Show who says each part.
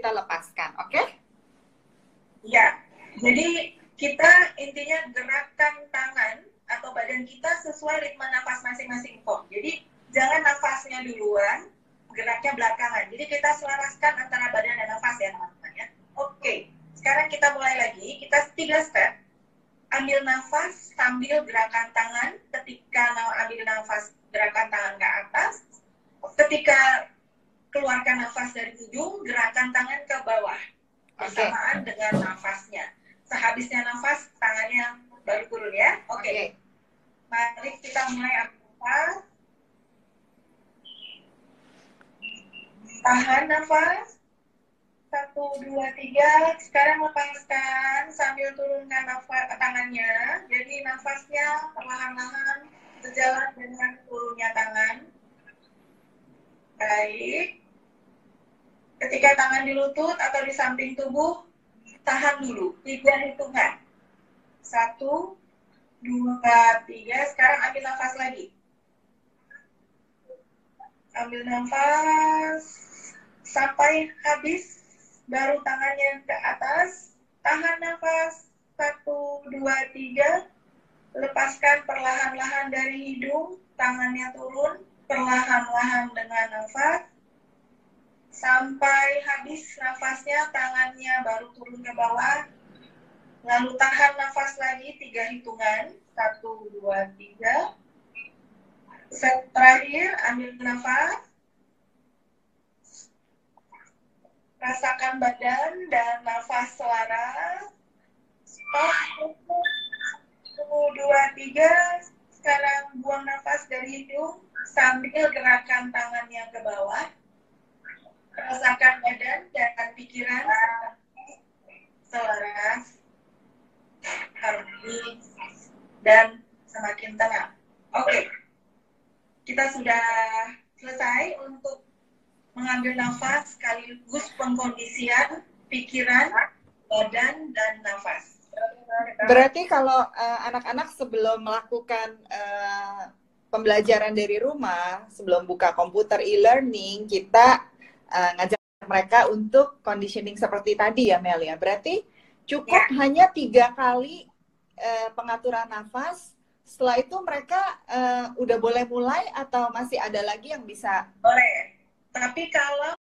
Speaker 1: kita lepaskan, oke? Okay?
Speaker 2: Ya, jadi kita intinya gerakkan tangan atau badan kita sesuai ritme nafas masing-masing kok. Jadi jangan nafasnya duluan, geraknya belakangan. Jadi kita selaraskan antara badan dan nafas ya teman-teman ya. Oke, sekarang kita mulai lagi. Kita tiga step. Ambil nafas sambil gerakan tangan. Ketika ambil nafas, gerakan tangan ke atas. Ketika keluarkan nafas dari ujung, gerakan tangan ke bawah. Bersamaan okay. dengan nafasnya. Sehabisnya nafas, tangannya baru turun ya. Oke. Okay. okay. Mari kita mulai nafas. Tahan nafas. Satu, dua, tiga. Sekarang lepaskan sambil turunkan nafas tangannya. Jadi nafasnya perlahan-lahan sejalan dengan turunnya tangan. Baik. Ketika tangan di lutut atau di samping tubuh, tahan dulu. Tiga hitungan. Satu, dua, tiga. Sekarang ambil nafas lagi. Ambil nafas sampai habis. Baru tangannya ke atas. Tahan nafas. Satu, dua, tiga. Lepaskan perlahan-lahan dari hidung. Tangannya turun. Perlahan-lahan dengan nafas. Sampai habis nafasnya, tangannya baru turun ke bawah Lalu tahan nafas lagi tiga hitungan. Satu, dua, tiga. Set terakhir, ambil nafas. Rasakan badan dan nafas selaras. Stop. Satu, dua, tiga. Sekarang buang nafas dari hidung sambil gerakan tangannya ke bawah. Rasakan badan dan pikiran selaras harmonis, dan semakin tenang. Oke, okay. kita sudah selesai untuk mengambil nafas sekaligus pengkondisian pikiran, badan, dan nafas.
Speaker 1: Berarti kalau eh, anak-anak uh, sebelum melakukan uh, pembelajaran dari rumah, sebelum buka komputer e-learning, kita uh, ngajak mereka untuk conditioning seperti tadi ya Mel ya. Berarti cukup ya. hanya tiga kali uh, pengaturan nafas. Setelah itu mereka uh, udah boleh mulai atau masih ada lagi yang bisa?
Speaker 2: Boleh. Tapi kalau